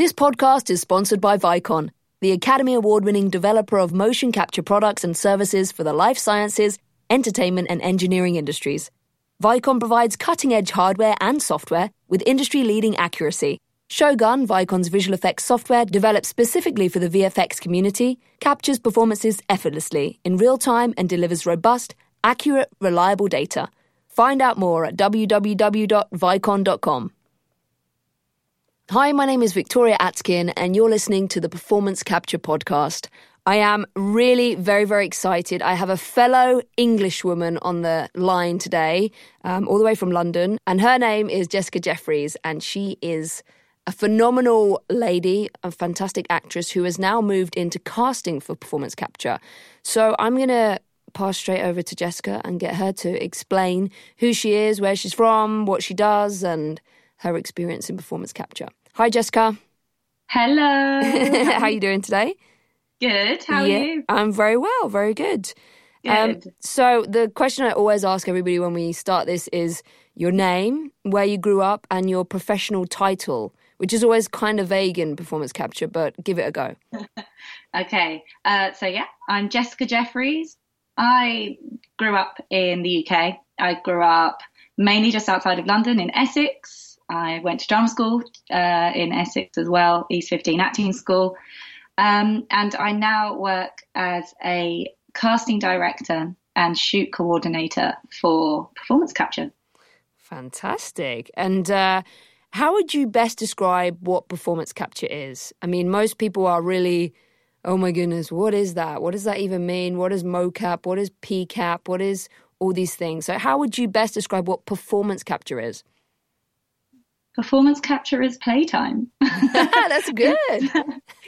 This podcast is sponsored by Vicon, the Academy Award winning developer of motion capture products and services for the life sciences, entertainment, and engineering industries. Vicon provides cutting edge hardware and software with industry leading accuracy. Shogun, Vicon's visual effects software developed specifically for the VFX community, captures performances effortlessly in real time and delivers robust, accurate, reliable data. Find out more at www.vicon.com. Hi, my name is Victoria Atkin, and you're listening to the Performance Capture Podcast. I am really very, very excited. I have a fellow Englishwoman on the line today, um, all the way from London, and her name is Jessica Jefferies, and she is a phenomenal lady, a fantastic actress who has now moved into casting for performance capture. So I'm going to pass straight over to Jessica and get her to explain who she is, where she's from, what she does, and her experience in performance capture. Hi, Jessica. Hello. How are you doing today? Good. How yeah, are you? I'm very well. Very good. Um, good. Um, so the question I always ask everybody when we start this is your name, where you grew up, and your professional title, which is always kind of vague in performance capture, but give it a go. okay. Uh, so yeah, I'm Jessica Jefferies. I grew up in the UK. I grew up mainly just outside of London in Essex. I went to drama school uh, in Essex as well, East 15 Acting School. Um, and I now work as a casting director and shoot coordinator for performance capture. Fantastic. And uh, how would you best describe what performance capture is? I mean, most people are really, oh my goodness, what is that? What does that even mean? What is mocap? What is PCAP? What is all these things? So, how would you best describe what performance capture is? Performance capture is playtime. That's good.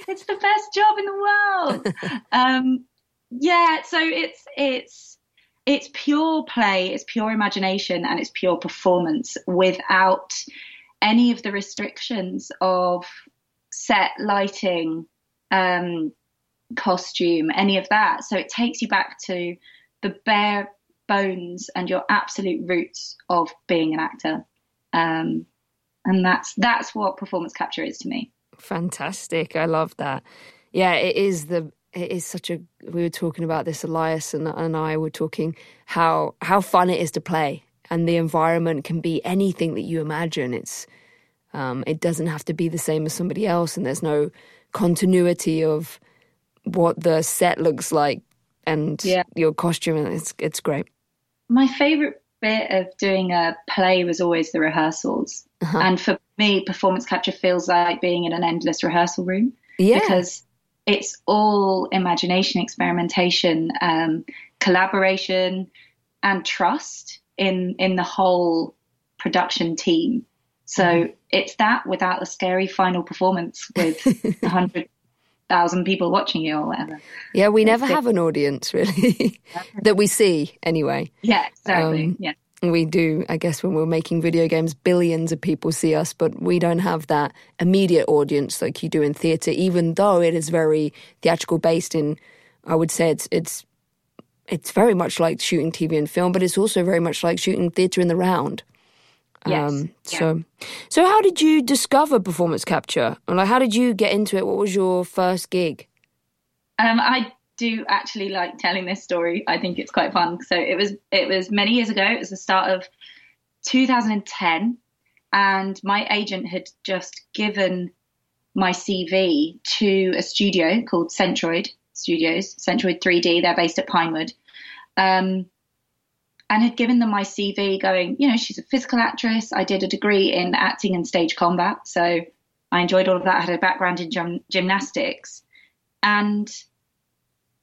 it's the best job in the world. um, yeah, so it's it's it's pure play, it's pure imagination, and it's pure performance without any of the restrictions of set lighting, um, costume, any of that. So it takes you back to the bare bones and your absolute roots of being an actor. Um, and that's that's what performance capture is to me. Fantastic. I love that. Yeah it is the it is such a we were talking about this elias and, and i were talking how how fun it is to play and the environment can be anything that you imagine. It's um, it doesn't have to be the same as somebody else and there's no continuity of what the set looks like and yeah. your costume. It's it's great. My favorite bit of doing a play was always the rehearsals. Uh-huh. And for me, performance capture feels like being in an endless rehearsal room. Yeah. Because it's all imagination, experimentation, um, collaboration, and trust in in the whole production team. So mm-hmm. it's that without the scary final performance with a hundred thousand people watching you or whatever. Yeah, we never have an audience really that we see anyway. Yeah, exactly. Um, yeah. We do, I guess, when we're making video games, billions of people see us, but we don't have that immediate audience like you do in theatre, even though it is very theatrical based in, I would say it's, it's, it's very much like shooting TV and film, but it's also very much like shooting theatre in the round. Yes. Um, so, yeah. so how did you discover performance capture? And like, how did you get into it? What was your first gig? Um, I do actually like telling this story. I think it's quite fun. So it was it was many years ago. It was the start of 2010, and my agent had just given my CV to a studio called Centroid Studios, Centroid 3D. They're based at Pinewood. Um, and had given them my CV going, you know, she's a physical actress. I did a degree in acting and stage combat. So I enjoyed all of that. I had a background in gym- gymnastics and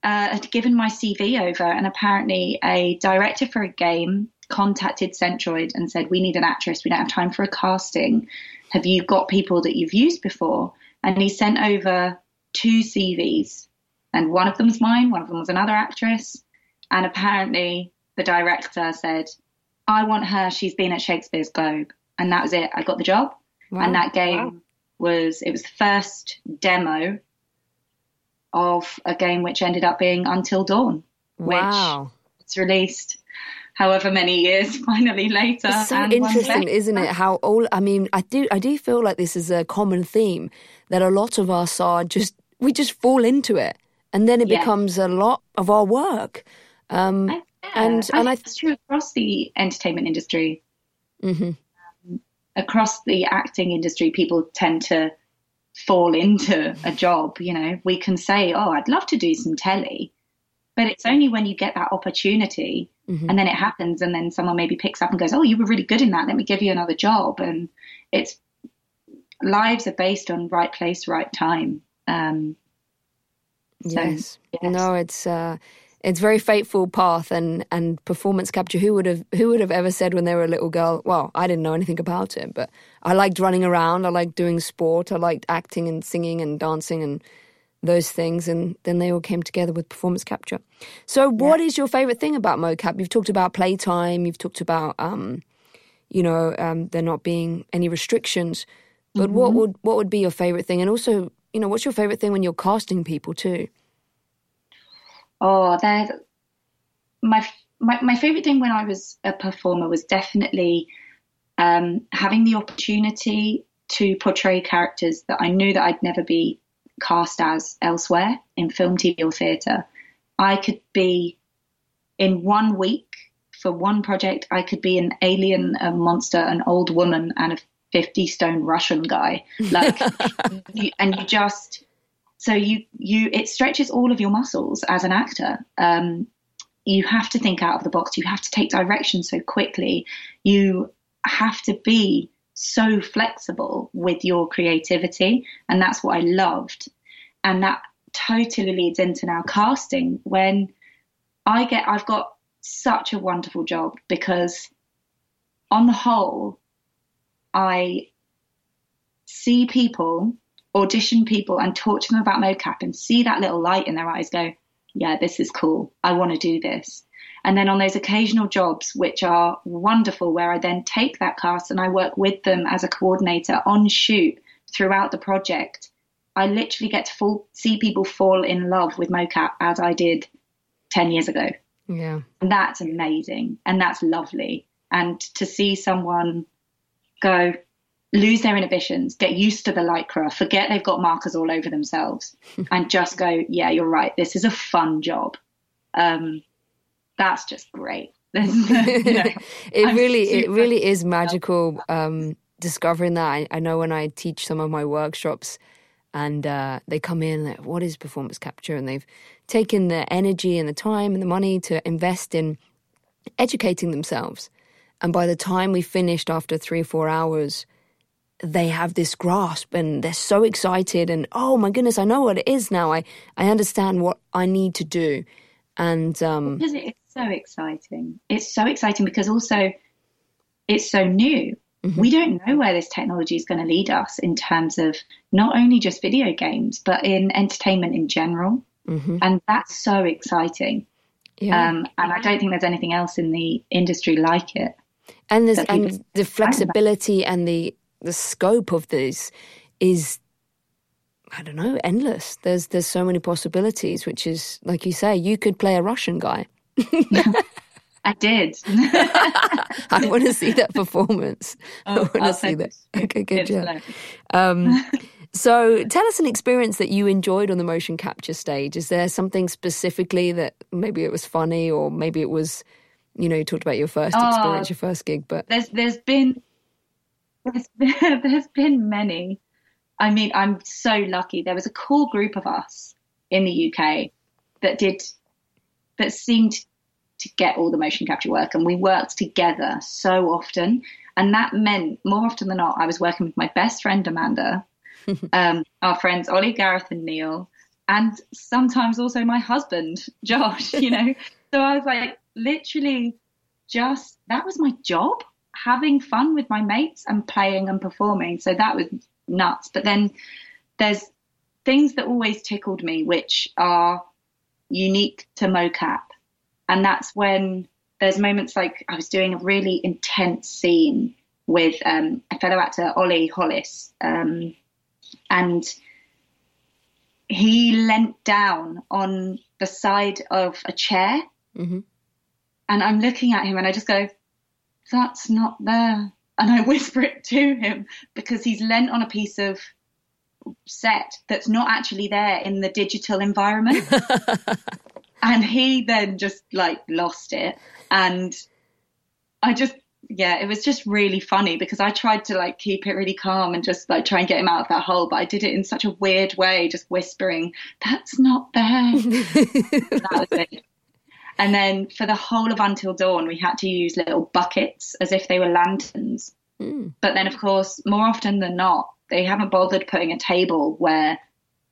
uh, had given my CV over. And apparently, a director for a game contacted Centroid and said, We need an actress. We don't have time for a casting. Have you got people that you've used before? And he sent over two CVs. And one of them was mine, one of them was another actress. And apparently, the director said, I want her. She's been at Shakespeare's Globe. And that was it. I got the job. Wow. And that game wow. was, it was the first demo of a game which ended up being Until Dawn. Wow. Which it's released however many years finally later. It's so interesting, isn't it? How all I mean, I do I do feel like this is a common theme that a lot of us are just we just fall into it, and then it yeah. becomes a lot of our work. Um. And I and I it's true across the entertainment industry. Mm-hmm. Um, across the acting industry, people tend to fall into a job. You know, we can say, "Oh, I'd love to do some telly," but it's only when you get that opportunity mm-hmm. and then it happens, and then someone maybe picks up and goes, "Oh, you were really good in that. Let me give you another job." And it's lives are based on right place, right time. Um, so, yes. yes. No, it's uh, it's very fateful path and and performance capture. Who would have who would have ever said when they were a little girl? Well, I didn't know anything about it, but I liked running around. I liked doing sport. I liked acting and singing and dancing and those things. And then they all came together with performance capture. So, what yeah. is your favorite thing about mocap? You've talked about playtime. You've talked about um, you know um, there not being any restrictions. But mm-hmm. what would what would be your favorite thing? And also, you know, what's your favorite thing when you're casting people too? Oh, my my my favorite thing when I was a performer was definitely um, having the opportunity to portray characters that I knew that I'd never be cast as elsewhere in film, TV, or theatre. I could be in one week for one project. I could be an alien, a monster, an old woman, and a fifty stone Russian guy. Like, you, and you just so you you it stretches all of your muscles as an actor. Um, you have to think out of the box. You have to take direction so quickly. You have to be so flexible with your creativity, and that's what I loved. And that totally leads into now casting when I get I've got such a wonderful job because on the whole I see people audition people and talk to them about mocap and see that little light in their eyes go, yeah, this is cool. I want to do this. And then on those occasional jobs, which are wonderful, where I then take that cast and I work with them as a coordinator on shoot throughout the project, I literally get to fall, see people fall in love with mocap as I did 10 years ago. Yeah. And that's amazing. And that's lovely. And to see someone go, lose their inhibitions, get used to the lycra, forget they've got markers all over themselves, and just go, yeah, you're right. This is a fun job. Um, that's just great. you know, it I'm really, it really is magical. Um, discovering that, I, I, know when I teach some of my workshops, and uh, they come in, like, what is performance capture? And they've taken the energy and the time and the money to invest in educating themselves. And by the time we finished after three or four hours, they have this grasp and they're so excited and oh my goodness i know what it is now. I i understand what i need to do. And um because it's so exciting. It's so exciting because also it's so new. Mm-hmm. we don't know where this technology is going to lead us in terms of not only just video games but in entertainment in general. Mm-hmm. and that's so exciting. Yeah. um and i don't think there's anything else in the industry like it and there's and the flexibility and the the scope of this is I don't know, endless. There's there's so many possibilities, which is like you say, you could play a Russian guy. I did. I want to see that performance. Oh, I want to see that. Okay, good job. Um, so, tell us an experience that you enjoyed on the motion capture stage. Is there something specifically that maybe it was funny, or maybe it was, you know, you talked about your first oh, experience, your first gig, but there's there's been there's been, there's been many. I mean, I'm so lucky. There was a cool group of us in the UK that did that seemed to get all the motion capture work, and we worked together so often. And that meant more often than not, I was working with my best friend Amanda, um, our friends Ollie, Gareth, and Neil, and sometimes also my husband Josh. You know, so I was like literally just that was my job having fun with my mates and playing and performing. So that was nuts. But then there's things that always tickled me, which are unique to mocap. And that's when there's moments like I was doing a really intense scene with um, a fellow actor, Ollie Hollis. Um, and he leant down on the side of a chair. Mm-hmm and I'm looking at him and I just go, that's not there. And I whisper it to him because he's lent on a piece of set that's not actually there in the digital environment. and he then just like lost it. And I just, yeah, it was just really funny because I tried to like keep it really calm and just like try and get him out of that hole, but I did it in such a weird way, just whispering, that's not there. that was it. And then for the whole of Until Dawn, we had to use little buckets as if they were lanterns. Mm. But then, of course, more often than not, they haven't bothered putting a table where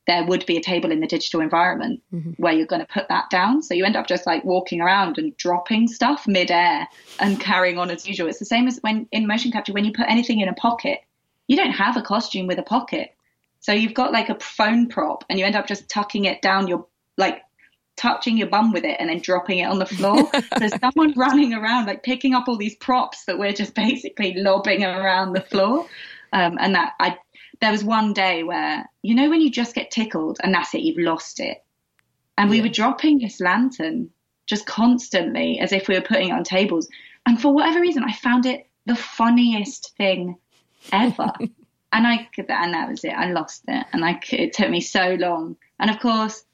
there would be a table in the digital environment mm-hmm. where you're going to put that down. So you end up just like walking around and dropping stuff midair and carrying on as usual. It's the same as when in motion capture, when you put anything in a pocket, you don't have a costume with a pocket. So you've got like a phone prop and you end up just tucking it down your like touching your bum with it and then dropping it on the floor. There's someone running around, like picking up all these props that we're just basically lobbing around the floor. Um, and that I, there was one day where, you know, when you just get tickled and that's it, you've lost it. And we yeah. were dropping this lantern just constantly as if we were putting it on tables. And for whatever reason, I found it the funniest thing ever. and I, and that was it. I lost it. And I, it took me so long. And of course,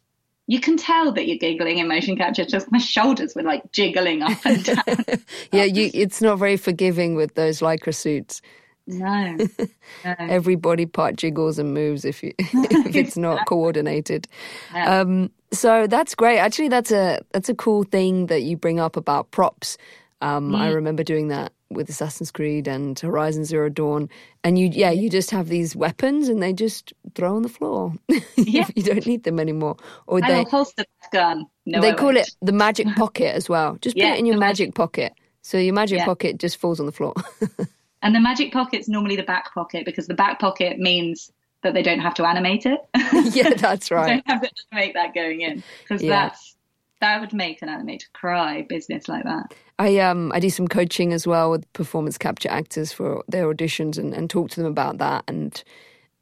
you can tell that you're giggling in motion capture. Just my shoulders were like jiggling up and down. yeah, you, it's not very forgiving with those lycra suits. No, no. Every body part jiggles and moves if you if it's not coordinated. Yeah. Um, so that's great. Actually, that's a that's a cool thing that you bring up about props. Um, mm. I remember doing that with Assassin's Creed and Horizon Zero Dawn, and you yeah you just have these weapons and they just throw on the floor. Yeah. you don't need them anymore. Or I they holster gun. No, they I call won't. it the magic pocket as well. Just yeah, put it in your magic, magic pocket. So your magic yeah. pocket just falls on the floor. and the magic pocket's normally the back pocket because the back pocket means that they don't have to animate it. yeah, that's right. don't have to animate that going in because yeah. that's that would make an animator cry. Business like that. I um I do some coaching as well with performance capture actors for their auditions and, and talk to them about that and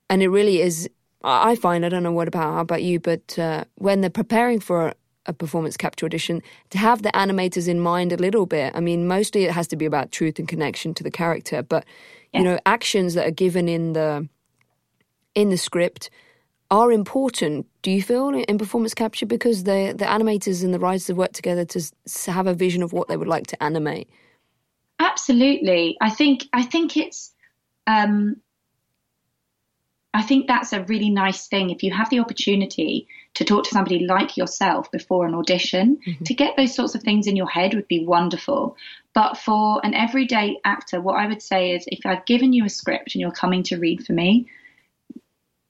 and it really is I find I don't know what about how about you but uh, when they're preparing for a performance capture audition to have the animators in mind a little bit. I mean, mostly it has to be about truth and connection to the character, but yeah. you know, actions that are given in the in the script are important. Do you feel in performance capture because the the animators and the writers have worked together to, have a vision of what they would like to animate? Absolutely, I think I think it's. Um, I think that's a really nice thing if you have the opportunity to talk to somebody like yourself before an audition. Mm-hmm. To get those sorts of things in your head would be wonderful. But for an everyday actor, what I would say is if I've given you a script and you're coming to read for me,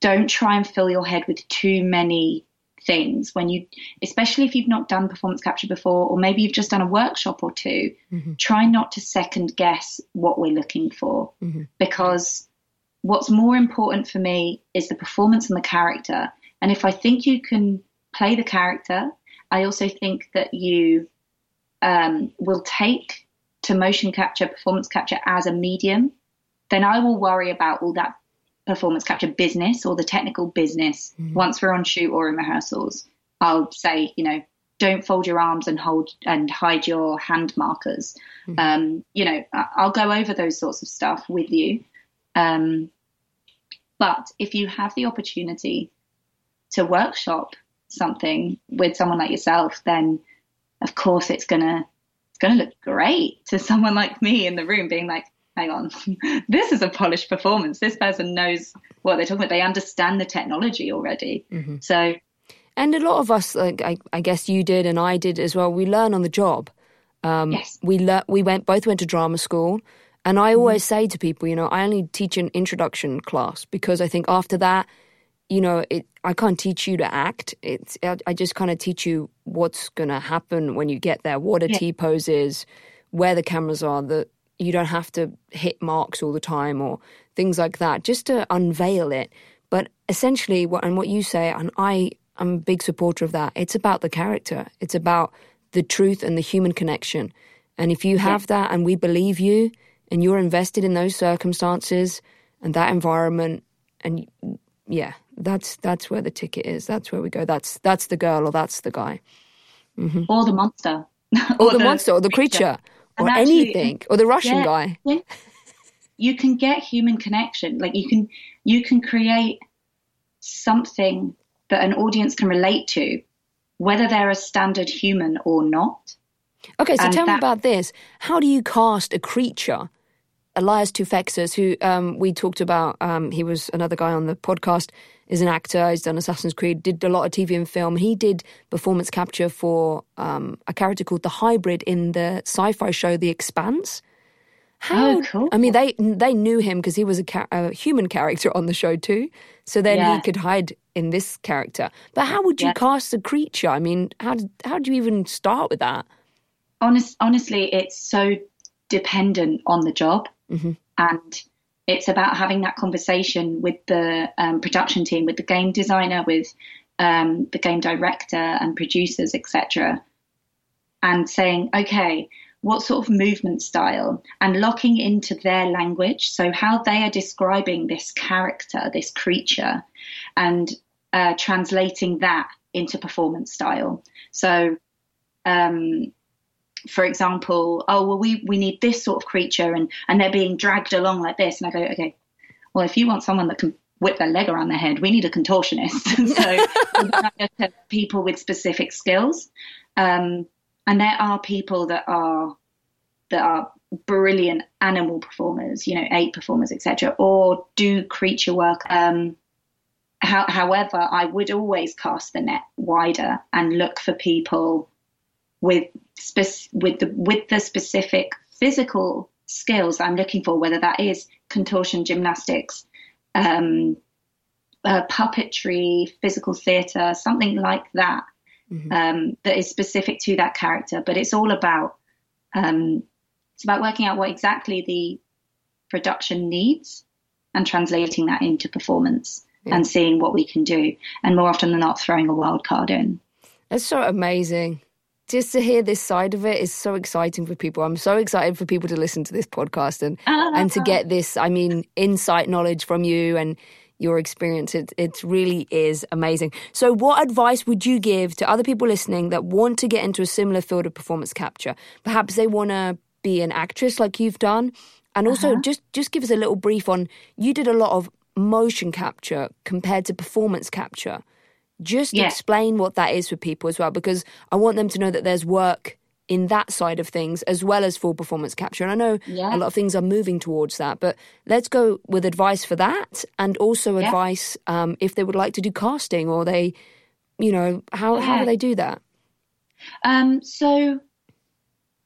don't try and fill your head with too many things when you especially if you've not done performance capture before or maybe you've just done a workshop or 2 mm-hmm. try not to second guess what we're looking for mm-hmm. because what's more important for me is the performance and the character and if i think you can play the character i also think that you um, will take to motion capture performance capture as a medium then i will worry about all that performance capture business or the technical business mm. once we're on shoot or in rehearsals. I'll say, you know, don't fold your arms and hold and hide your hand markers. Mm. Um, you know, I'll go over those sorts of stuff with you. Um, but if you have the opportunity to workshop something with someone like yourself, then of course it's gonna it's gonna look great to someone like me in the room being like, hang on, this is a polished performance. This person knows what they're talking about. They understand the technology already. Mm-hmm. So, and a lot of us, like I, I, guess you did, and I did as well. We learn on the job. Um, yes. We le- we went both went to drama school, and I always mm-hmm. say to people, you know, I only teach an introduction class because I think after that, you know, it, I can't teach you to act. It's I, I just kind of teach you what's going to happen when you get there, what a yeah. T pose is, where the cameras are, the you don't have to hit marks all the time or things like that, just to unveil it. But essentially, what and what you say, and I am a big supporter of that. It's about the character. It's about the truth and the human connection. And if you have yeah. that, and we believe you, and you're invested in those circumstances and that environment, and yeah, that's that's where the ticket is. That's where we go. That's that's the girl or that's the guy, mm-hmm. or the monster. or, or the, the, monster, or the creature, creature or actually, anything, or the Russian yeah, guy. Yeah. You can get human connection. Like you can, you can create something that an audience can relate to, whether they're a standard human or not. Okay, so and tell that, me about this. How do you cast a creature? Elias Toufexis, who um, we talked about, um, he was another guy on the podcast, is an actor. He's done Assassin's Creed, did a lot of TV and film. He did performance capture for um, a character called the Hybrid in the sci-fi show The Expanse. How, oh, cool. I mean, they they knew him because he was a, ca- a, human character on the show too. So then yeah. he could hide in this character. But how would you yeah. cast a creature? I mean, how did, how do you even start with that? Honest, honestly, it's so dependent on the job, mm-hmm. and it's about having that conversation with the um, production team, with the game designer, with um, the game director and producers, etc., and saying, okay what sort of movement style and locking into their language. So, how they are describing this character, this creature, and uh, translating that into performance style. So, um, for example, oh, well, we, we need this sort of creature and, and they're being dragged along like this. And I go, okay, well, if you want someone that can whip their leg around their head, we need a contortionist. so, people with specific skills. Um, and there are people that are that are brilliant animal performers, you know, ape performers, etc., or do creature work. Um, how, however, I would always cast the net wider and look for people with spe- with the with the specific physical skills I'm looking for, whether that is contortion, gymnastics, um, uh, puppetry, physical theatre, something like that mm-hmm. um, that is specific to that character. But it's all about um, it's about working out what exactly the production needs and translating that into performance yeah. and seeing what we can do. And more often than not, throwing a wild card in. That's so amazing. Just to hear this side of it is so exciting for people. I'm so excited for people to listen to this podcast and and to get this, I mean, insight knowledge from you and your experience. It, it really is amazing. So, what advice would you give to other people listening that want to get into a similar field of performance capture? Perhaps they want to be an actress like you've done, and also uh-huh. just just give us a little brief on. You did a lot of motion capture compared to performance capture. Just yeah. explain what that is for people as well, because I want them to know that there's work in that side of things as well as full performance capture. And I know yeah. a lot of things are moving towards that, but let's go with advice for that and also yeah. advice um, if they would like to do casting or they, you know, how, how do they do that? Um, so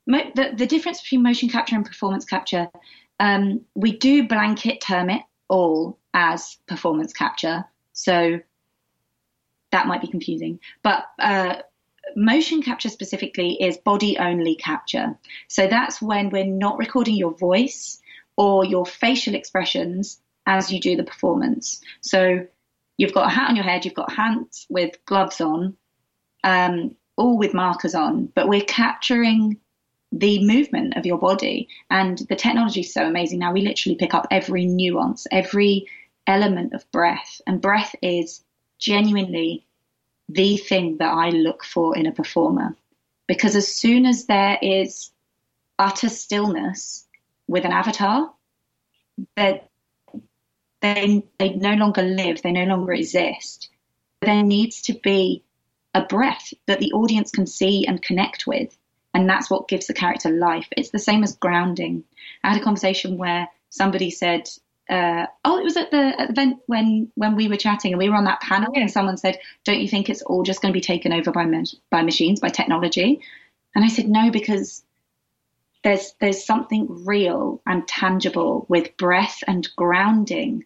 mo- the, the difference between motion capture and performance capture, um, we do blanket term it all as performance capture. So that might be confusing. But uh, motion capture specifically is body only capture. So that's when we're not recording your voice or your facial expressions as you do the performance. So you've got a hat on your head, you've got hands with gloves on, um, all with markers on, but we're capturing the movement of your body. And the technology is so amazing now. We literally pick up every nuance, every element of breath. And breath is genuinely the thing that I look for in a performer. Because as soon as there is utter stillness with an avatar, that they, they no longer live, they no longer exist. There needs to be a breath that the audience can see and connect with and that's what gives the character life. It's the same as grounding. I had a conversation where somebody said, uh, "Oh, it was at the, event when when we were chatting and we were on that panel, and someone said, "Don't you think it's all just going to be taken over by by machines, by technology?" And I said, "No, because." There's, there's something real and tangible with breath and grounding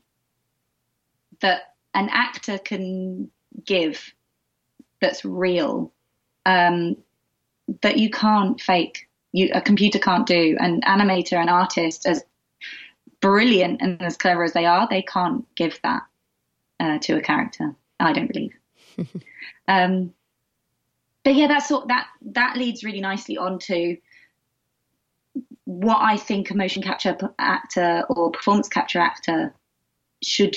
that an actor can give that's real um, that you can't fake. You a computer can't do. An animator, an artist, as brilliant and as clever as they are, they can't give that uh, to a character. I don't believe. um, but yeah, that's sort that that leads really nicely on to what I think a motion capture actor or performance capture actor should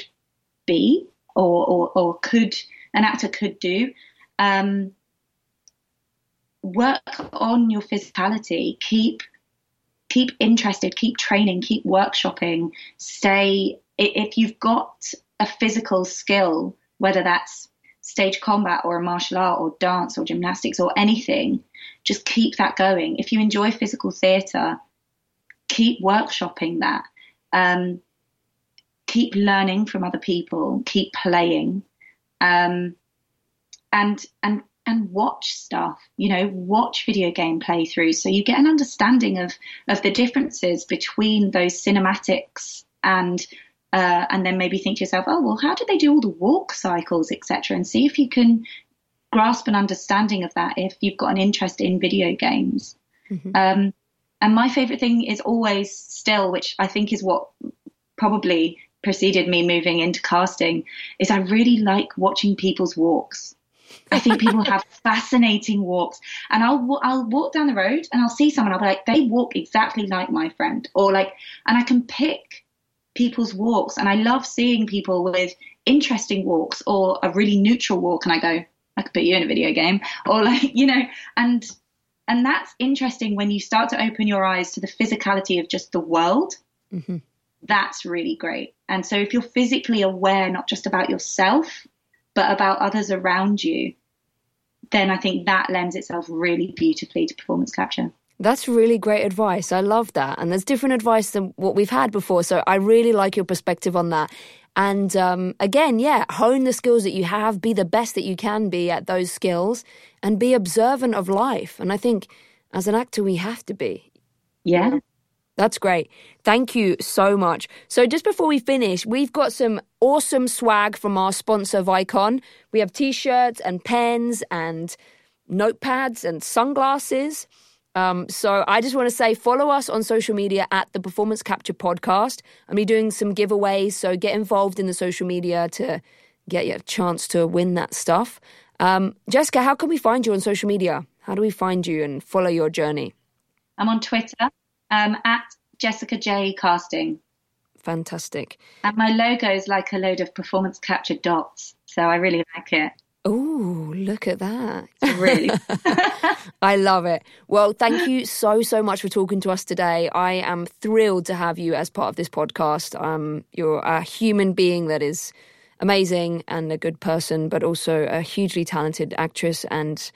be, or or, or could an actor could do. Um, work on your physicality. Keep keep interested. Keep training. Keep workshopping. Stay. If you've got a physical skill, whether that's stage combat or a martial art or dance or gymnastics or anything, just keep that going. If you enjoy physical theatre, keep workshopping that. Um, keep learning from other people. Keep playing, um, and and and watch stuff. You know, watch video game playthroughs so you get an understanding of of the differences between those cinematics and uh, and then maybe think to yourself, oh well, how do they do all the walk cycles, etc., and see if you can grasp an understanding of that if you've got an interest in video games. Mm-hmm. Um, and my favorite thing is always still, which I think is what probably preceded me moving into casting, is I really like watching people's walks. I think people have fascinating walks, and I'll I'll walk down the road and I'll see someone. I'll be like, they walk exactly like my friend, or like, and I can pick people's walks, and I love seeing people with interesting walks or a really neutral walk, and I go, I could put you in a video game, or like you know, and and that's interesting when you start to open your eyes to the physicality of just the world. Mm-hmm. That's really great. And so if you're physically aware, not just about yourself, but about others around you, then I think that lends itself really beautifully to performance capture. That's really great advice. I love that. And there's different advice than what we've had before. So I really like your perspective on that. And um, again, yeah, hone the skills that you have, be the best that you can be at those skills, and be observant of life. And I think as an actor, we have to be. Yeah. That's great. Thank you so much. So, just before we finish, we've got some awesome swag from our sponsor, Vicon. We have t shirts and pens and notepads and sunglasses. Um, so I just want to say follow us on social media at the Performance Capture Podcast. I'll be doing some giveaways, so get involved in the social media to get you a chance to win that stuff. Um, Jessica, how can we find you on social media? How do we find you and follow your journey? I'm on Twitter um, at Jessica J Casting. Fantastic. And my logo is like a load of performance capture dots, so I really like it. Oh, look at that. Really. I love it. Well, thank you so, so much for talking to us today. I am thrilled to have you as part of this podcast. Um, you're a human being that is amazing and a good person, but also a hugely talented actress and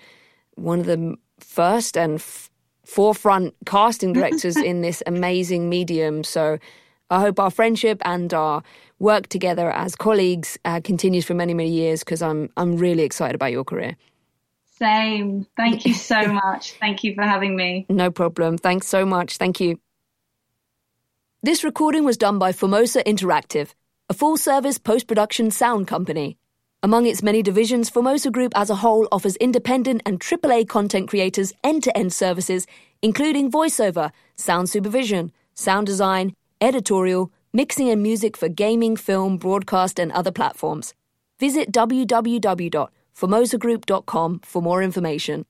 one of the first and f- forefront casting directors in this amazing medium. So I hope our friendship and our work together as colleagues uh, continues for many, many years because I'm I'm really excited about your career. Same. Thank you so much. Thank you for having me. No problem. Thanks so much. Thank you. This recording was done by Formosa Interactive, a full service post production sound company. Among its many divisions, Formosa Group as a whole offers independent and AAA content creators end to end services, including voiceover, sound supervision, sound design, editorial, mixing and music for gaming, film, broadcast, and other platforms. Visit www.formosagroup.com for more information.